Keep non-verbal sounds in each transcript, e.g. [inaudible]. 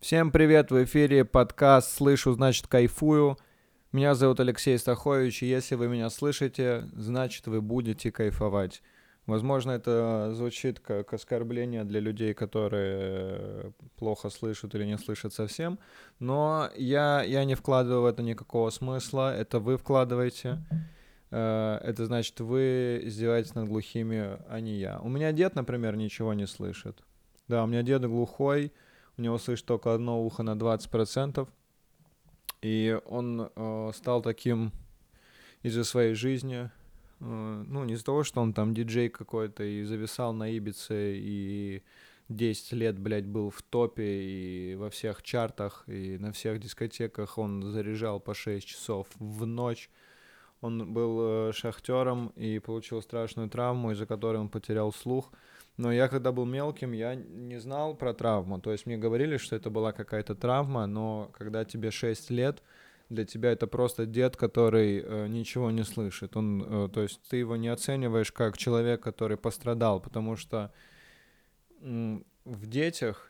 Всем привет, в эфире подкаст «Слышу, значит кайфую». Меня зовут Алексей Стахович, и если вы меня слышите, значит вы будете кайфовать. Возможно, это звучит как оскорбление для людей, которые плохо слышат или не слышат совсем, но я, я не вкладываю в это никакого смысла, это вы вкладываете. Э, это значит, вы издеваетесь над глухими, а не я. У меня дед, например, ничего не слышит. Да, у меня дед глухой, у него слышит только одно ухо на 20%, и он э, стал таким из-за своей жизни, э, ну, не из-за того, что он там диджей какой-то и зависал на Ибице, и 10 лет, блядь, был в топе и во всех чартах, и на всех дискотеках. Он заряжал по 6 часов в ночь. Он был э, шахтером и получил страшную травму, из-за которой он потерял слух. Но я когда был мелким, я не знал про травму. То есть мне говорили, что это была какая-то травма, но когда тебе 6 лет, для тебя это просто дед, который э, ничего не слышит. Он, э, то есть ты его не оцениваешь как человек, который пострадал, потому что в детях,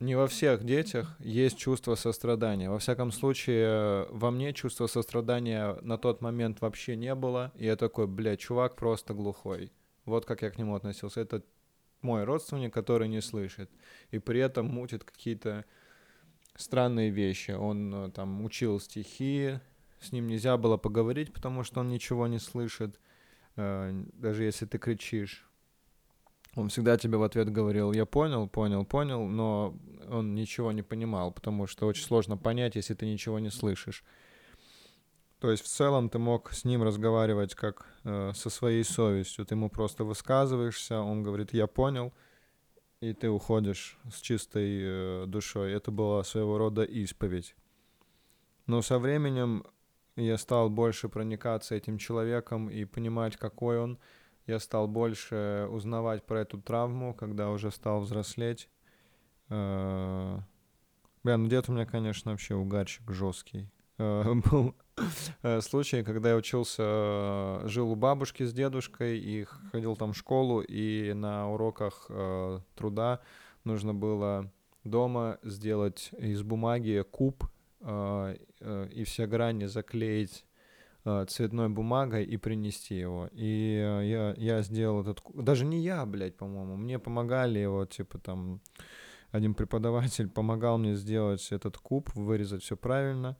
не во всех детях есть чувство сострадания. Во всяком случае, во мне чувства сострадания на тот момент вообще не было. И я такой, блядь, чувак просто глухой. Вот как я к нему относился. Это мой родственник, который не слышит, и при этом мутит какие-то странные вещи. Он э, там учил стихи, с ним нельзя было поговорить, потому что он ничего не слышит, э, даже если ты кричишь. Он всегда тебе в ответ говорил, я понял, понял, понял, но он ничего не понимал, потому что очень сложно понять, если ты ничего не слышишь. То есть в целом ты мог с ним разговаривать как э, со своей совестью. Ты ему просто высказываешься, он говорит, я понял, и ты уходишь с чистой э, душой. Это была своего рода исповедь. Но со временем я стал больше проникаться этим человеком и понимать, какой он. Я стал больше узнавать про эту травму, когда уже стал взрослеть. Э, бля, ну дед у меня, конечно, вообще угарщик жесткий. Э, [laughs] был Э, случай, когда я учился, жил у бабушки с дедушкой и ходил там в школу, и на уроках труда нужно было дома сделать из бумаги куб и все грани заклеить цветной бумагой и принести его. И э, я, я сделал этот. Даже не я, блядь, по-моему. Мне помогали его, типа там один преподаватель помогал мне сделать этот куб, вырезать все правильно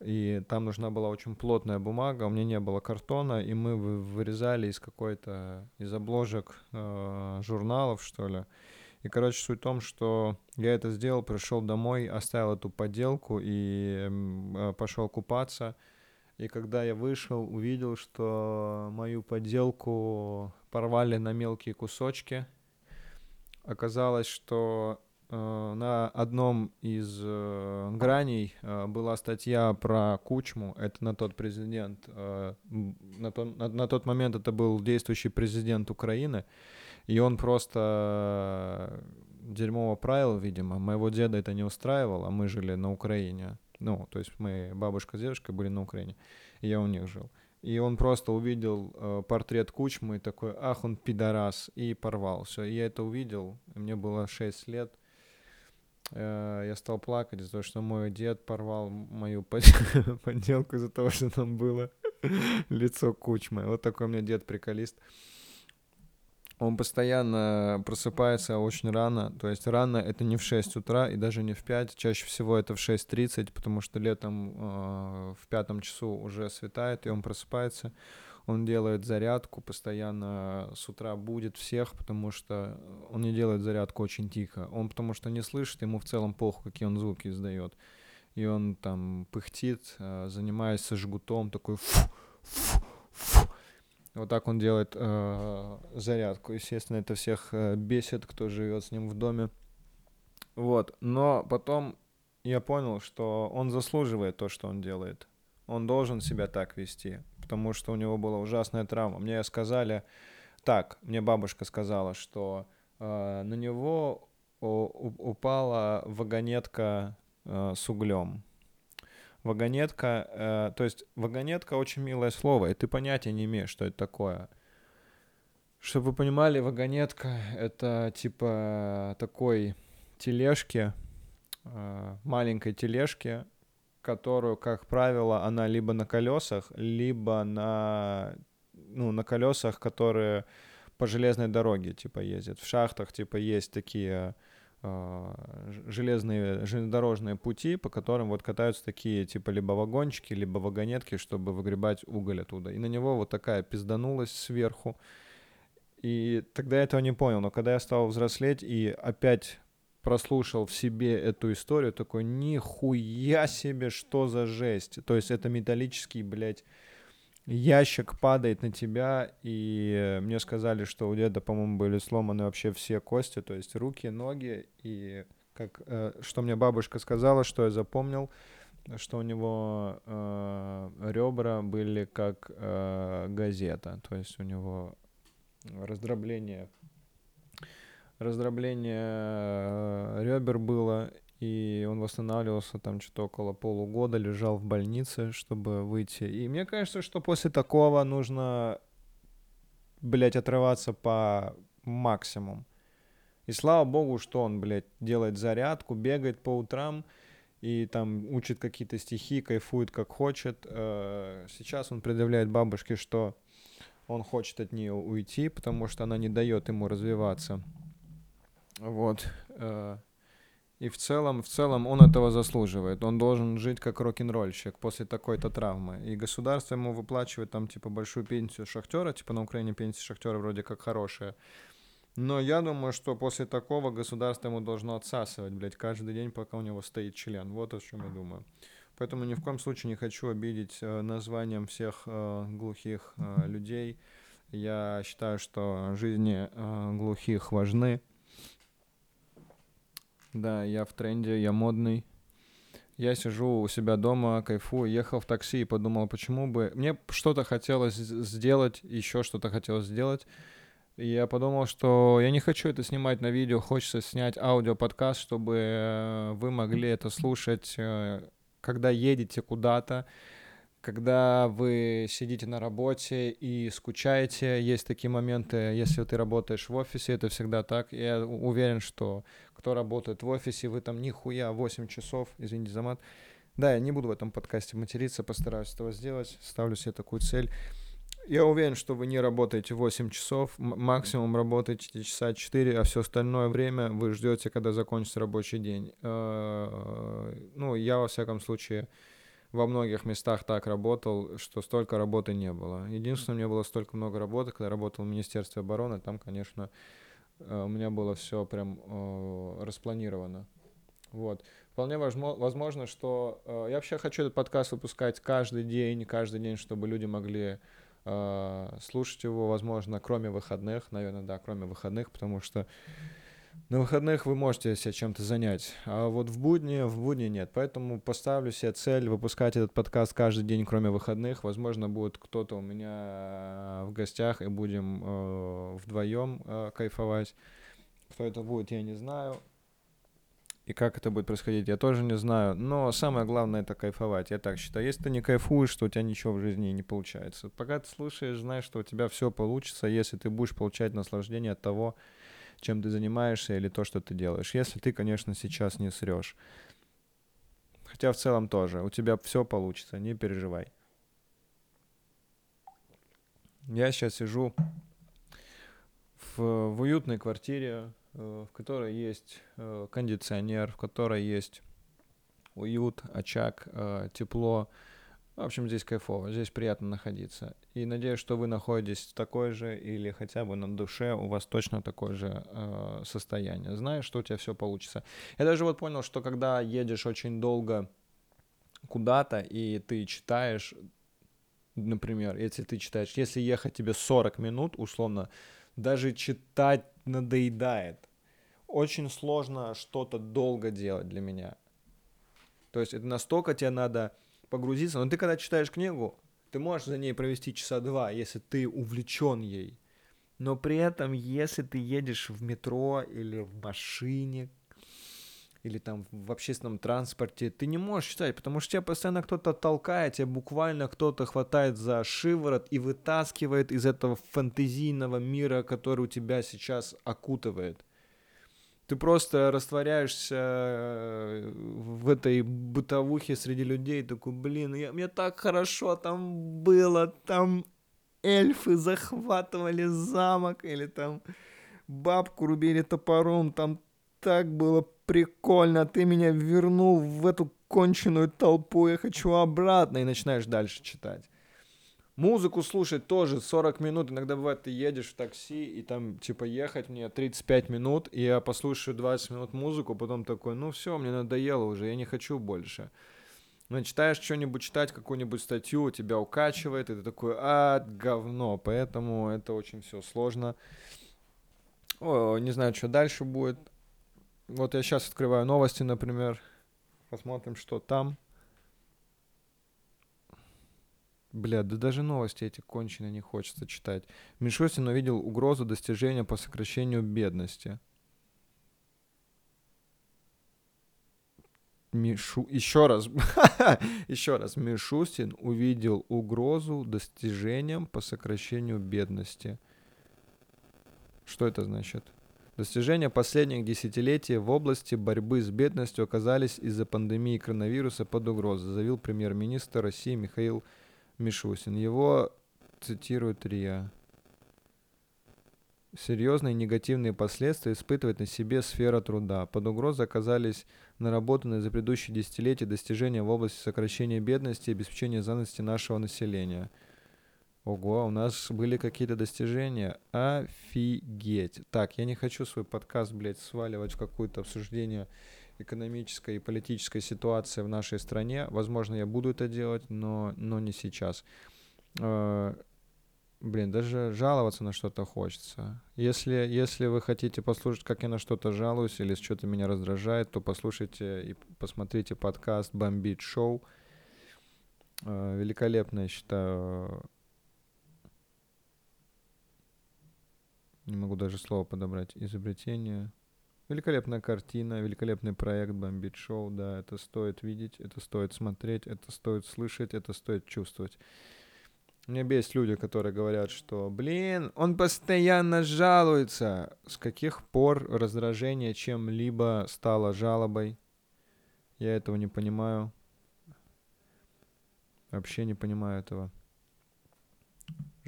и там нужна была очень плотная бумага, у меня не было картона, и мы вырезали из какой-то, из обложек э, журналов, что ли. И, короче, суть в том, что я это сделал, пришел домой, оставил эту поделку и э, пошел купаться. И когда я вышел, увидел, что мою поделку порвали на мелкие кусочки. Оказалось, что Э, на одном из э, граней э, была статья про Кучму. Это на тот президент, э, на, то, на, на тот момент это был действующий президент Украины, и он просто дерьмово правил, видимо. Моего деда это не устраивало, а мы жили на Украине. Ну, то есть мы, бабушка с дедушкой были на Украине, и я у них жил. И он просто увидел э, портрет Кучмы и такой, ах, он пидорас, и порвал. Все, я это увидел, мне было 6 лет — Э, я стал плакать из-за того, что мой дед порвал мою [laughs] подделку из-за того, что там было [laughs] лицо Кучмы. Вот такой у меня дед приколист. Он постоянно просыпается очень рано, то есть рано это не в 6 утра и даже не в 5, чаще всего это в 6.30, потому что летом э, в пятом часу уже светает, и он просыпается он делает зарядку, постоянно с утра будет всех, потому что он не делает зарядку очень тихо. Он потому что не слышит, ему в целом похуй, какие он звуки издает. И он там пыхтит, э, занимаясь жгутом, такой фу, фу. Вот так он делает э, зарядку. Естественно, это всех э, бесит, кто живет с ним в доме. Вот. Но потом я понял, что он заслуживает то, что он делает. Он должен себя так вести потому что у него была ужасная травма. Мне сказали, так, мне бабушка сказала, что э, на него упала вагонетка э, с углем. Вагонетка, э, то есть вагонетка очень милое слово, и ты понятия не имеешь, что это такое. Чтобы вы понимали, вагонетка — это типа такой тележки, э, маленькой тележки, которую, как правило, она либо на колесах, либо на, ну, на колесах, которые по железной дороге, типа, ездят. В шахтах, типа, есть такие железные, железнодорожные пути, по которым вот катаются такие, типа, либо вагончики, либо вагонетки, чтобы выгребать уголь оттуда. И на него вот такая пизданулась сверху. И тогда я этого не понял, но когда я стал взрослеть и опять прослушал в себе эту историю, такой, нихуя себе, что за жесть. То есть это металлический, блядь, ящик падает на тебя, и мне сказали, что у деда, по-моему, были сломаны вообще все кости, то есть руки, ноги, и как, э, что мне бабушка сказала, что я запомнил, что у него э, ребра были как э, газета, то есть у него раздробление раздробление э, ребер было, и он восстанавливался там что-то около полугода, лежал в больнице, чтобы выйти. И мне кажется, что после такого нужно, блядь, отрываться по максимум. И слава богу, что он, блядь, делает зарядку, бегает по утрам и там учит какие-то стихи, кайфует как хочет. Э, сейчас он предъявляет бабушке, что он хочет от нее уйти, потому что она не дает ему развиваться. Вот. И в целом, в целом он этого заслуживает. Он должен жить как рок-н-ролльщик после такой-то травмы. И государство ему выплачивает там типа большую пенсию шахтера, типа на Украине пенсия шахтера вроде как хорошая. Но я думаю, что после такого государство ему должно отсасывать, блядь, каждый день, пока у него стоит член. Вот о чем я думаю. Поэтому ни в коем случае не хочу обидеть э, названием всех э, глухих э, людей. Я считаю, что жизни э, глухих важны. Да, я в тренде, я модный. Я сижу у себя дома, кайфую, ехал в такси и подумал, почему бы... Мне что-то хотелось сделать, еще что-то хотелось сделать. И я подумал, что я не хочу это снимать на видео, хочется снять аудиоподкаст, чтобы э, вы могли это слушать, э, когда едете куда-то, когда вы сидите на работе и скучаете. Есть такие моменты, если ты работаешь в офисе, это всегда так. Я уверен, что кто работает в офисе, вы там нихуя 8 часов, извините за мат. Да, я не буду в этом подкасте материться, постараюсь этого сделать, ставлю себе такую цель. Я уверен, что вы не работаете 8 часов, максимум работаете часа 4, а все остальное время вы ждете, когда закончится рабочий день. Э, ну, я, во всяком случае, во многих местах так работал, что столько работы не было. Единственное, у меня было столько много работы, когда работал в Министерстве обороны, там, конечно, Э, у меня было все прям э, распланировано. Вот. Вполне возможно, что э, я вообще хочу этот подкаст выпускать каждый день, каждый день, чтобы люди могли слушать его, возможно, кроме выходных, наверное, да, кроме выходных, потому что на выходных вы можете себя чем-то занять, а вот в будни, в будни нет. Поэтому поставлю себе цель выпускать этот подкаст каждый день, кроме выходных. Возможно, будет кто-то у меня в гостях, и будем э, вдвоем э, кайфовать. Кто это будет, я не знаю. И как это будет происходить, я тоже не знаю. Но самое главное это кайфовать, я так считаю. Если ты не кайфуешь, то у тебя ничего в жизни не получается. Пока ты слушаешь, знаешь, что у тебя все получится, если ты будешь получать наслаждение от того, чем ты занимаешься или то, что ты делаешь. Если ты, конечно, сейчас не срешь. Хотя в целом тоже. У тебя все получится, не переживай. Я сейчас сижу в, в уютной квартире, э, в которой есть э, кондиционер, в которой есть уют, очаг, э, тепло, в общем, здесь кайфово, здесь приятно находиться. И надеюсь, что вы находитесь в такой же или хотя бы на душе у вас точно такое же э, состояние. Знаешь, что у тебя все получится. Я даже вот понял, что когда едешь очень долго куда-то и ты читаешь, например, если ты читаешь, если ехать тебе 40 минут, условно, даже читать надоедает. Очень сложно что-то долго делать для меня. То есть это настолько тебе надо погрузиться. Но ты когда читаешь книгу, ты можешь за ней провести часа два, если ты увлечен ей. Но при этом, если ты едешь в метро или в машине, или там в общественном транспорте, ты не можешь читать, потому что тебя постоянно кто-то толкает, тебя буквально кто-то хватает за шиворот и вытаскивает из этого фантазийного мира, который у тебя сейчас окутывает. Ты просто растворяешься э, в этой бытовухе среди людей, такой, блин, я, мне так хорошо там было, там эльфы захватывали замок, или там бабку рубили топором, там так было прикольно, ты меня вернул в эту конченую толпу, я хочу обратно, и начинаешь дальше читать. Музыку слушать тоже 40 минут. Иногда бывает, ты едешь в такси, и там, типа, ехать мне 35 минут, и я послушаю 20 минут музыку, потом такой, ну все, мне надоело уже, я не хочу больше. Начитаешь что-нибудь, читать какую-нибудь статью, тебя укачивает, и ты такой, а, говно. Поэтому это очень все сложно. О, не знаю, что дальше будет. Вот я сейчас открываю новости, например. Посмотрим, что там. Бля, да даже новости эти конченые не хочется читать. Мишустин увидел угрозу достижения по сокращению бедности. Мишу... Еще раз. [laughs] Еще раз. Мишустин увидел угрозу достижением по сокращению бедности. Что это значит? Достижения последних десятилетий в области борьбы с бедностью оказались из-за пандемии коронавируса под угрозой, заявил премьер-министр России Михаил Мишусин. Его цитирует РИА. Серьезные негативные последствия испытывает на себе сфера труда. Под угрозой оказались наработанные за предыдущие десятилетия достижения в области сокращения бедности и обеспечения занятости нашего населения. Ого, у нас были какие-то достижения. Офигеть. Так, я не хочу свой подкаст, блядь, сваливать в какое-то обсуждение экономической и политической ситуации в нашей стране. Возможно, я буду это делать, но, но не сейчас. Э, блин, даже жаловаться на что-то хочется. Если, если вы хотите послушать, как я на что-то жалуюсь или что-то меня раздражает, то послушайте и посмотрите подкаст «Бомбит Шоу». Э, великолепно, я считаю, не могу даже слово подобрать, изобретение – Великолепная картина, великолепный проект Бомбит Шоу, да, это стоит видеть, это стоит смотреть, это стоит слышать, это стоит чувствовать. Меня есть люди, которые говорят, что, блин, он постоянно жалуется. С каких пор раздражение чем-либо стало жалобой? Я этого не понимаю. Вообще не понимаю этого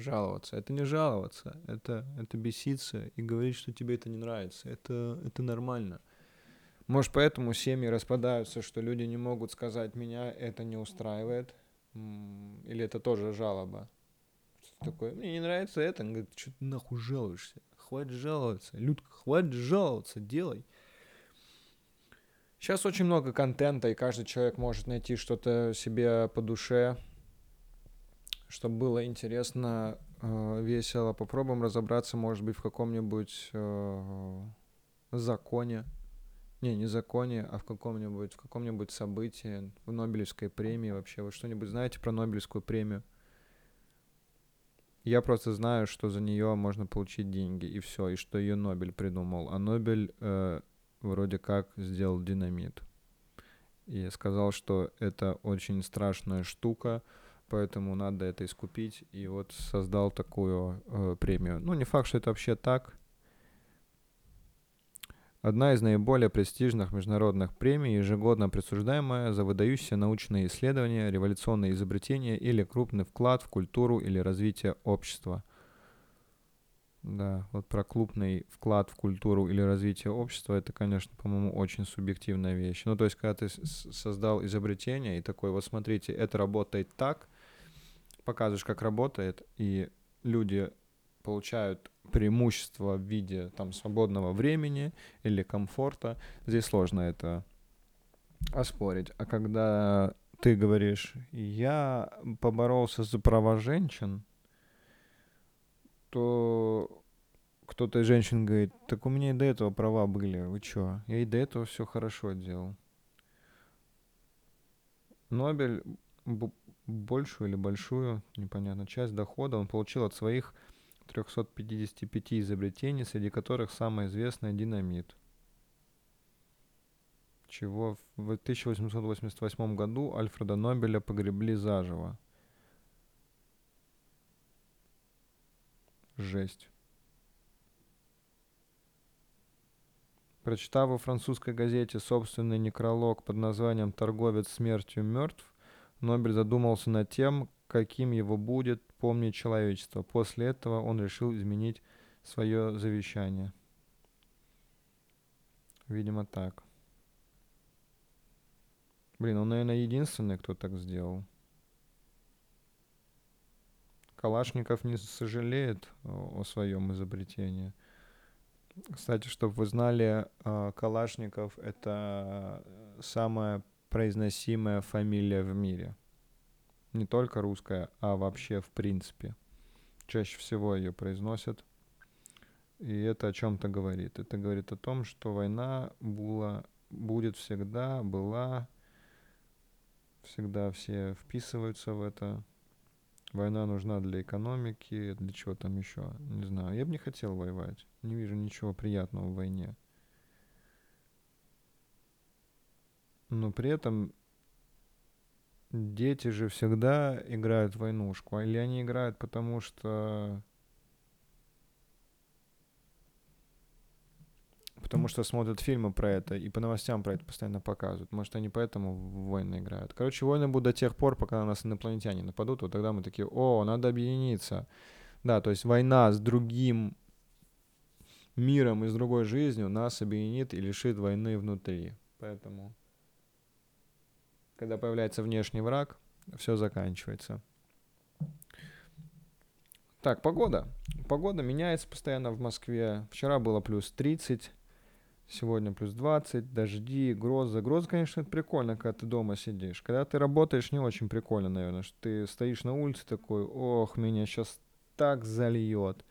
жаловаться. Это не жаловаться, это, это беситься и говорить, что тебе это не нравится. Это, это нормально. Может, поэтому семьи распадаются, что люди не могут сказать, меня это не устраивает. Или это тоже жалоба. Что такое, мне не нравится это. Он говорит, что ты нахуй жалуешься? Хватит жаловаться. Людка, хватит жаловаться, делай. Сейчас очень много контента, и каждый человек может найти что-то себе по душе, чтобы было интересно, э, весело. Попробуем разобраться, может быть, в каком-нибудь э, законе. Не, не законе, а в каком-нибудь, в каком-нибудь событии, в Нобелевской премии вообще. Вы что-нибудь знаете про Нобелевскую премию? Я просто знаю, что за нее можно получить деньги, и все, и что ее Нобель придумал. А Нобель э, вроде как сделал динамит. И сказал, что это очень страшная штука, поэтому надо это искупить, и вот создал такую э, премию. Ну, не факт, что это вообще так. Одна из наиболее престижных международных премий, ежегодно присуждаемая за выдающиеся научные исследования, революционные изобретения или крупный вклад в культуру или развитие общества. Да, вот про крупный вклад в культуру или развитие общества, это, конечно, по-моему, очень субъективная вещь. Ну, то есть, когда ты создал изобретение и такой, вот смотрите, это работает так, показываешь, как работает, и люди получают преимущество в виде там свободного времени или комфорта, здесь сложно это оспорить. А когда ты говоришь, я поборолся за права женщин, то кто-то из женщин говорит, так у меня и до этого права были, вы чё? Я и до этого все хорошо делал. Нобель большую или большую, непонятно, часть дохода он получил от своих 355 изобретений, среди которых самое известное динамит. Чего в 1888 году Альфреда Нобеля погребли заживо. Жесть. Прочитав во французской газете собственный некролог под названием «Торговец смертью мертв», Нобель задумался над тем, каким его будет помнить человечество. После этого он решил изменить свое завещание. Видимо, так. Блин, он, наверное, единственный, кто так сделал. Калашников не сожалеет о, своем изобретении. Кстати, чтобы вы знали, а, Калашников — это самая произносимая фамилия в мире. Не только русская, а вообще в принципе. Чаще всего ее произносят. И это о чем-то говорит. Это говорит о том, что война была, будет всегда, была, всегда все вписываются в это. Война нужна для экономики, для чего там еще, не знаю. Я бы не хотел воевать. Не вижу ничего приятного в войне. Но при этом дети же всегда играют в войнушку. Или они играют потому, что потому что смотрят фильмы про это и по новостям про это постоянно показывают. Может, они поэтому в войны играют. Короче, войны будут до тех пор, пока на нас инопланетяне нападут, вот тогда мы такие, о, надо объединиться. Да, то есть война с другим миром и с другой жизнью нас объединит и лишит войны внутри. Поэтому, когда появляется внешний враг, все заканчивается. Так, погода. Погода меняется постоянно в Москве. Вчера было плюс 30, Сегодня плюс 20, дожди, грозы. Грозы, конечно, это прикольно, когда ты дома сидишь. Когда ты работаешь, не очень прикольно, наверное, что ты стоишь на улице такой, ох, меня сейчас так зальет.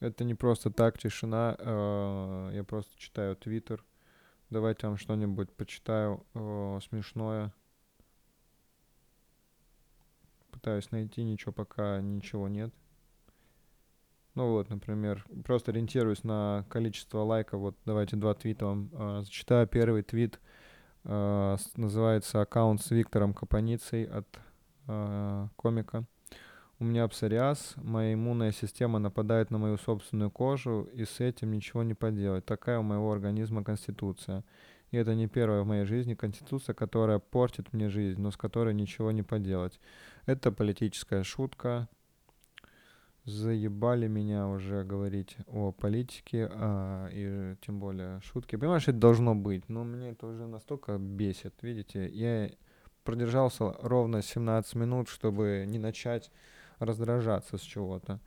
Это не просто так, тишина. Э, я просто читаю твиттер. Давайте вам что-нибудь почитаю э, смешное пытаюсь найти, ничего пока ничего нет. Ну вот, например, просто ориентируюсь на количество лайков. Вот давайте два твита вам э, зачитаю. Первый твит э, называется аккаунт с Виктором Капаницей от э, комика. У меня псориаз, моя иммунная система нападает на мою собственную кожу, и с этим ничего не поделать. Такая у моего организма конституция. И это не первая в моей жизни конституция, которая портит мне жизнь, но с которой ничего не поделать. Это политическая шутка. Заебали меня уже говорить о политике, а, и тем более шутки. Понимаешь, это должно быть, но мне это уже настолько бесит. Видите, я продержался ровно 17 минут, чтобы не начать раздражаться с чего-то.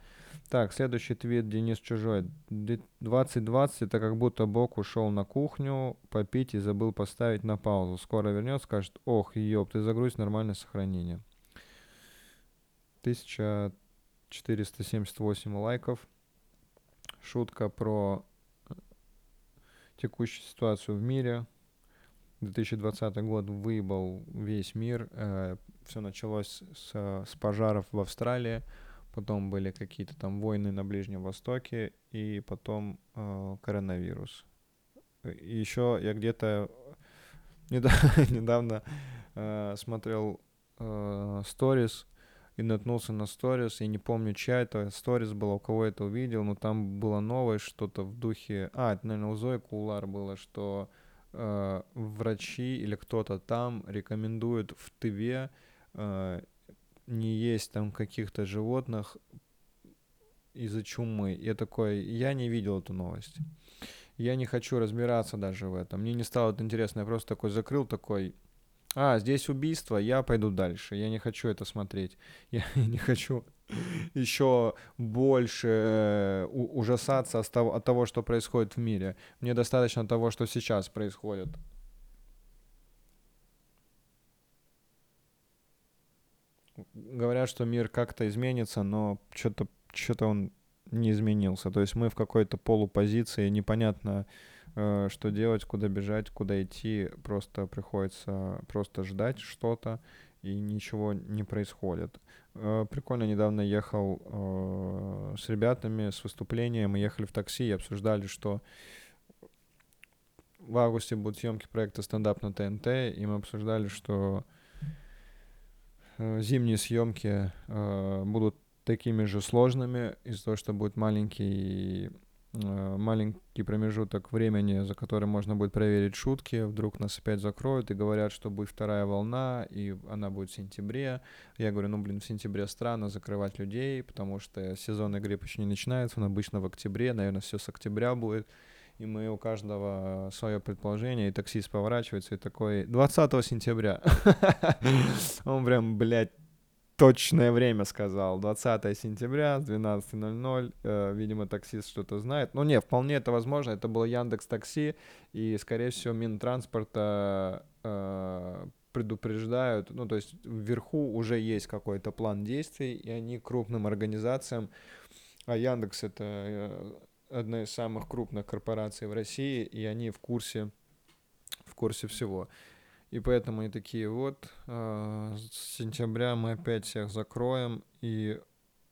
Так, следующий твит Денис Чужой. 2020 это как будто Бог ушел на кухню попить и забыл поставить на паузу. Скоро вернется, скажет, ох, ёб, ты загрузь нормальное сохранение. 1478 лайков. Шутка про э, текущую ситуацию в мире. 2020 год выебал весь мир. Э, все началось с, с пожаров в Австралии, потом были какие-то там войны на Ближнем Востоке, и потом э, коронавирус. И еще я где-то [laughs] недавно, э, смотрел сторис, э, и наткнулся на сторис, я не помню, чья это сторис была, у кого это увидел, но там было новое что-то в духе... А, это, наверное, у Зои Кулар было, что э, врачи или кто-то там рекомендуют в ТВ э, не есть там каких-то животных из-за чумы. Я такой, я не видел эту новость. Я не хочу разбираться даже в этом. Мне не стало это интересно. Я просто такой закрыл, такой, а, здесь убийство, я пойду дальше. Я не хочу это смотреть. [laughs] Я не хочу еще больше э, ужасаться от того, что происходит в мире. Мне достаточно того, что сейчас происходит. Говорят, что мир как-то изменится, но что-то что он не изменился. То есть мы в какой-то полупозиции, непонятно, Э, что делать, куда бежать, куда идти. Просто приходится просто ждать что-то, и ничего не происходит. Э, прикольно, недавно ехал э, с ребятами с выступлением, мы ехали в такси и обсуждали, что в августе будут съемки проекта «Стендап» на ТНТ, и мы обсуждали, что зимние съемки э, будут такими же сложными из-за того, что будет маленький Э, маленький промежуток времени, за который можно будет проверить шутки, вдруг нас опять закроют и говорят, что будет вторая волна, и она будет в сентябре. Я говорю, ну, блин, в сентябре странно закрывать людей, потому что сезонный грипп еще не начинается, он обычно в октябре, наверное, все с октября будет. И мы у каждого свое предположение, и таксист поворачивается и такой, 20 сентября. [laughs] Он прям, блядь, точное время сказал. 20 сентября, 12.00. Э, видимо, таксист что-то знает. Ну, не, вполне это возможно. Это был Яндекс Такси. И, скорее всего, Минтранспорта э, предупреждают. Ну, то есть вверху уже есть какой-то план действий, и они крупным организациям, а Яндекс это э, одна из самых крупных корпораций в России, и они в курсе, в курсе всего. И поэтому они такие, вот, э, с сентября мы опять всех закроем. И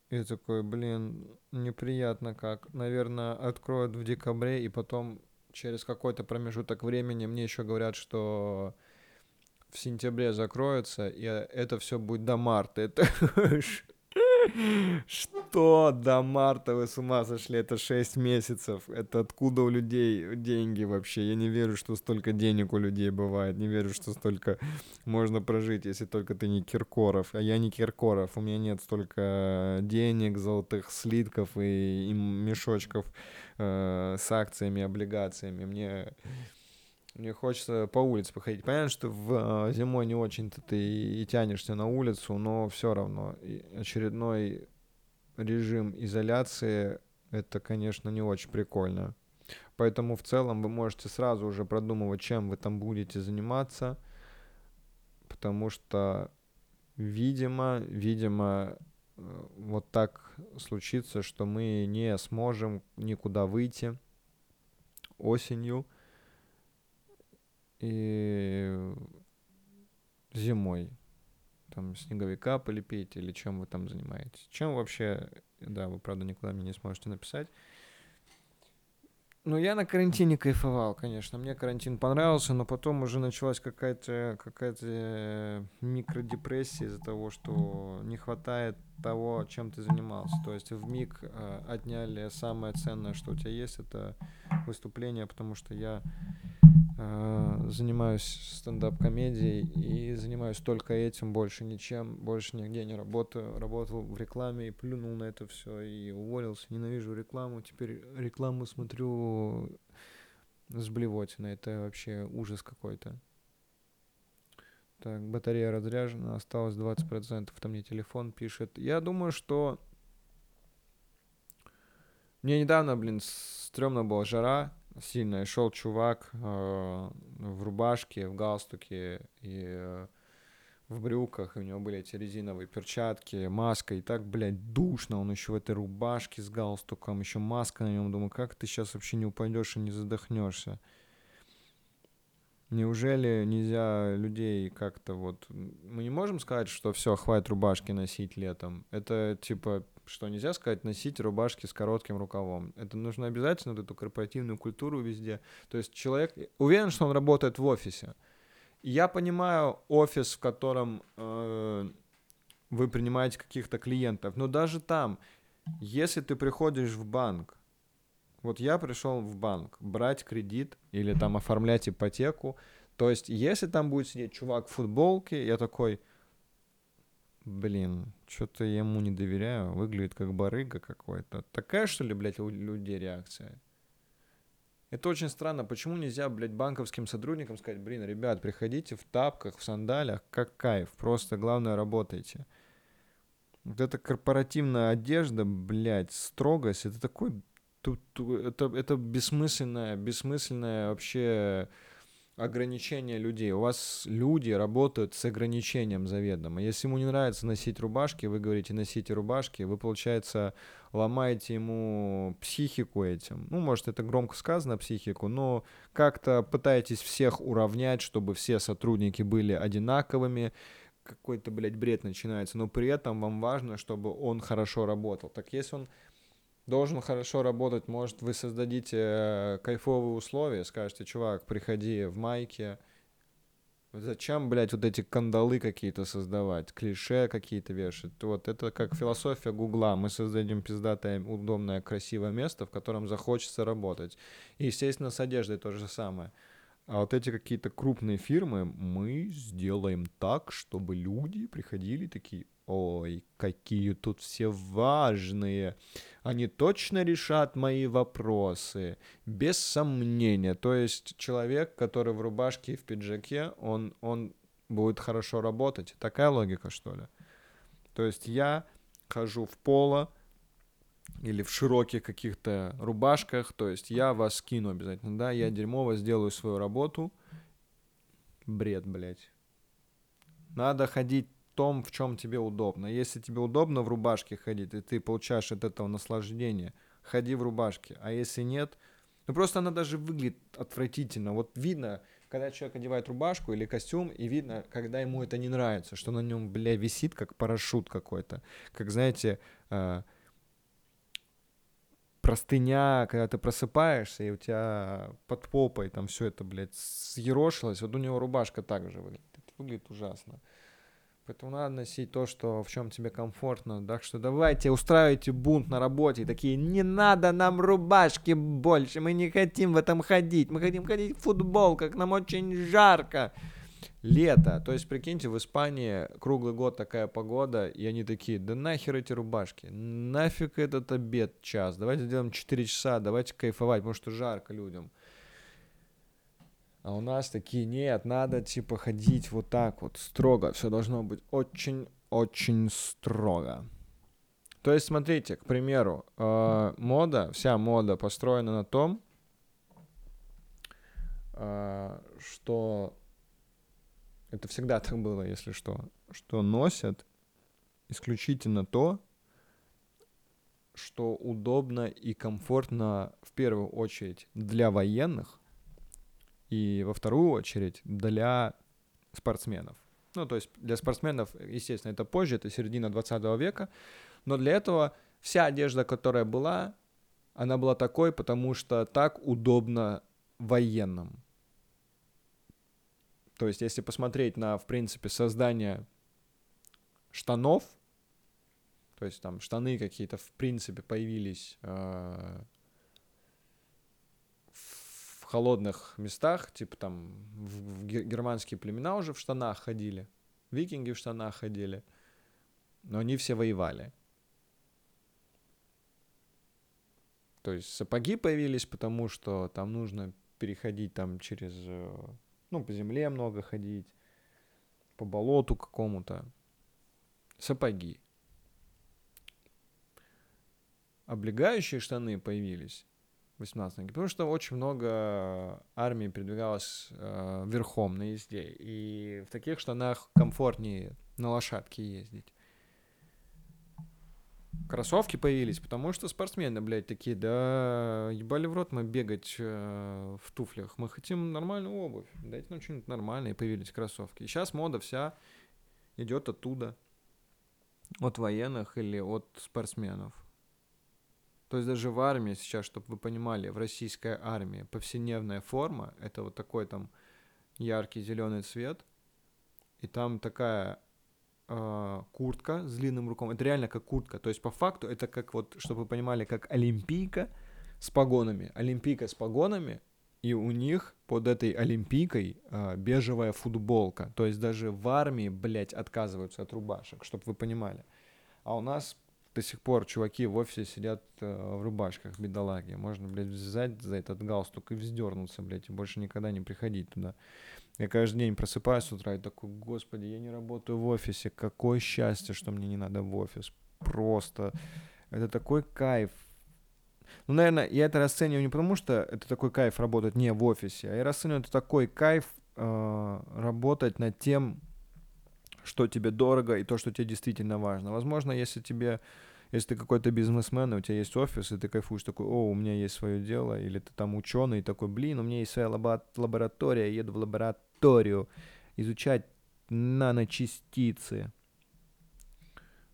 я такой, блин, неприятно как. Наверное, откроют в декабре, и потом через какой-то промежуток времени мне еще говорят, что в сентябре закроется, и это все будет до марта. [laughs] Это? До марта вы с ума сошли? Это 6 месяцев. Это откуда у людей деньги вообще? Я не верю, что столько денег у людей бывает. Не верю, что столько можно прожить, если только ты не Киркоров. А я не Киркоров. У меня нет столько денег, золотых слитков и, и мешочков э, с акциями, облигациями. Мне мне хочется по улице походить. Понятно, что в э, зимой не очень-то ты и тянешься на улицу, но все равно очередной режим изоляции это, конечно, не очень прикольно. Поэтому в целом вы можете сразу уже продумывать, чем вы там будете заниматься, потому что, видимо, видимо, э, вот так случится, что мы не сможем никуда выйти осенью и зимой там снеговика полепить или чем вы там занимаетесь. Чем вообще, да, вы, правда, никуда мне не сможете написать. Ну, я на карантине кайфовал, конечно. Мне карантин понравился, но потом уже началась какая-то какая микродепрессия из-за того, что не хватает того, чем ты занимался. То есть в миг э, отняли самое ценное, что у тебя есть, это выступление, потому что я э, занимаюсь стендап-комедией и занимаюсь только этим, больше ничем, больше нигде не работаю. Работал в рекламе и плюнул на это все и уволился. Ненавижу рекламу. Теперь рекламу смотрю с блевотиной. Это вообще ужас какой-то. Так, батарея разряжена, осталось 20%. Там мне телефон пишет. Я думаю, что... Мне недавно, блин, стрёмно была жара сильная. Шел чувак э, в рубашке, в галстуке и э, в брюках, и у него были эти резиновые перчатки, маска, и так, блядь, душно, он еще в этой рубашке с галстуком, еще маска на нем, думаю, как ты сейчас вообще не упадешь и не задохнешься. Неужели нельзя людей как-то вот... Мы не можем сказать, что все, хватит рубашки носить летом. Это типа, что нельзя сказать, носить рубашки с коротким рукавом. Это нужно обязательно вот эту корпоративную культуру везде. То есть человек... Уверен, что он работает в офисе. Я понимаю офис, в котором э, вы принимаете каких-то клиентов. Но даже там, если ты приходишь в банк, вот я пришел в банк брать кредит или там оформлять ипотеку. То есть, если там будет сидеть чувак в футболке, я такой, блин, что-то я ему не доверяю, выглядит как барыга какой-то. Такая, что ли, блядь, у людей реакция? Это очень странно. Почему нельзя, блядь, банковским сотрудникам сказать, блин, ребят, приходите в тапках, в сандалях, как кайф, просто главное работайте. Вот эта корпоративная одежда, блядь, строгость, это такой Тут, это, это бессмысленное, бессмысленное вообще ограничение людей. У вас люди работают с ограничением заведомо. Если ему не нравится носить рубашки, вы говорите, носите рубашки, вы, получается, ломаете ему психику этим. Ну, может, это громко сказано, психику, но как-то пытаетесь всех уравнять, чтобы все сотрудники были одинаковыми, какой-то, блядь, бред начинается, но при этом вам важно, чтобы он хорошо работал. Так если он должен хорошо работать. Может, вы создадите э, кайфовые условия, скажете, чувак, приходи в майке, Зачем, блядь, вот эти кандалы какие-то создавать, клише какие-то вешать? Вот это как философия Гугла. Мы создадим пиздатое, удобное, красивое место, в котором захочется работать. И, естественно, с одеждой то же самое. А вот эти какие-то крупные фирмы, мы сделаем так, чтобы люди приходили такие, ой, какие тут все важные. Они точно решат мои вопросы. Без сомнения. То есть человек, который в рубашке и в пиджаке, он, он будет хорошо работать. Такая логика, что ли? То есть я хожу в поло или в широких каких-то рубашках, то есть я вас скину обязательно, да, я дерьмово сделаю свою работу. Бред, блядь. Надо ходить том, в чем тебе удобно. Если тебе удобно в рубашке ходить, и ты получаешь от этого наслаждение, ходи в рубашке. А если нет, ну просто она даже выглядит отвратительно. Вот видно, когда человек одевает рубашку или костюм, и видно, когда ему это не нравится, что на нем, бля, висит как парашют какой-то. Как, знаете, э, простыня, когда ты просыпаешься, и у тебя под попой там все это, блядь, съерошилось. Вот у него рубашка также выглядит. Это выглядит ужасно. Поэтому надо носить то, что в чем тебе комфортно. Так что давайте устраивайте бунт на работе. Такие, не надо нам рубашки больше, мы не хотим в этом ходить. Мы хотим ходить в футбол, как нам очень жарко. Лето. То есть, прикиньте, в Испании круглый год такая погода, и они такие, да нахер эти рубашки, нафиг этот обед час, давайте сделаем 4 часа, давайте кайфовать, потому что жарко людям. А у нас такие, нет, надо типа ходить вот так вот, строго. Все должно быть очень-очень строго. То есть, смотрите, к примеру, э, мода, вся мода построена на том, э, что это всегда так было, если что, что носят исключительно то, что удобно и комфортно в первую очередь для военных, и во вторую очередь для спортсменов. Ну, то есть для спортсменов, естественно, это позже, это середина 20 века, но для этого вся одежда, которая была, она была такой, потому что так удобно военным. То есть если посмотреть на, в принципе, создание штанов, то есть там штаны какие-то, в принципе, появились э, холодных местах, типа там в, в германские племена уже в штанах ходили, викинги в штанах ходили, но они все воевали. То есть сапоги появились, потому что там нужно переходить там через, э, ну, по земле много ходить, по болоту какому-то. Сапоги. Облегающие штаны появились 18 веке, потому что очень много армий передвигалось э, верхом на езде, и в таких штанах комфортнее на лошадке ездить. Кроссовки появились, потому что спортсмены, блядь, такие, да, ебали в рот мы бегать э, в туфлях, мы хотим нормальную обувь, дайте нам что-нибудь нормальное, и появились кроссовки. И сейчас мода вся идет оттуда, от военных или от спортсменов. То есть даже в армии сейчас, чтобы вы понимали, в российской армии повседневная форма — это вот такой там яркий зеленый цвет, и там такая э, куртка с длинным рукавом. Это реально как куртка. То есть по факту это как вот, чтобы вы понимали, как олимпийка с погонами. Олимпийка с погонами, и у них под этой олимпийкой э, бежевая футболка. То есть даже в армии, блядь, отказываются от рубашек, чтобы вы понимали. А у нас до сих пор чуваки в офисе сидят э, в рубашках, бедолаги. Можно, блядь, взять за этот галстук и вздернуться, блядь, и больше никогда не приходить туда. Я каждый день просыпаюсь с утра и такой, господи, я не работаю в офисе, какое счастье, что мне не надо в офис. Просто. Это такой кайф. Ну, наверное, я это расцениваю не потому, что это такой кайф работать не в офисе, а я расцениваю это такой кайф э, работать над тем, что тебе дорого и то, что тебе действительно важно. Возможно, если тебе если ты какой-то бизнесмен, и у тебя есть офис, и ты кайфуешь такой, о, у меня есть свое дело, или ты там ученый, такой, блин, у меня есть своя лаборатория, я еду в лабораторию изучать наночастицы.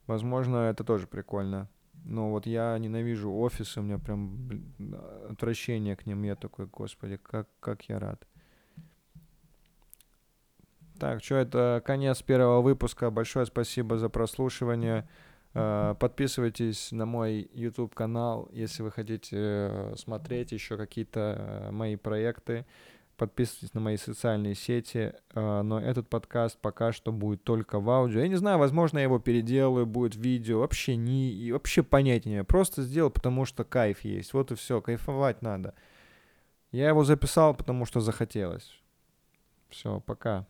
Возможно, это тоже прикольно. Но вот я ненавижу офисы, у меня прям отвращение к ним. Я такой, господи, как, как я рад. Так, что это конец первого выпуска. Большое спасибо за прослушивание. Э, подписывайтесь на мой YouTube канал, если вы хотите э, смотреть еще какие-то э, мои проекты. Подписывайтесь на мои социальные сети. Но этот подкаст пока что будет только в аудио. Я не знаю, возможно, я его переделаю, будет видео. Вообще не, и вообще понятия не Просто сделал, потому что кайф есть. Вот и все. Кайфовать надо. Я его записал, потому что захотелось. Все, пока.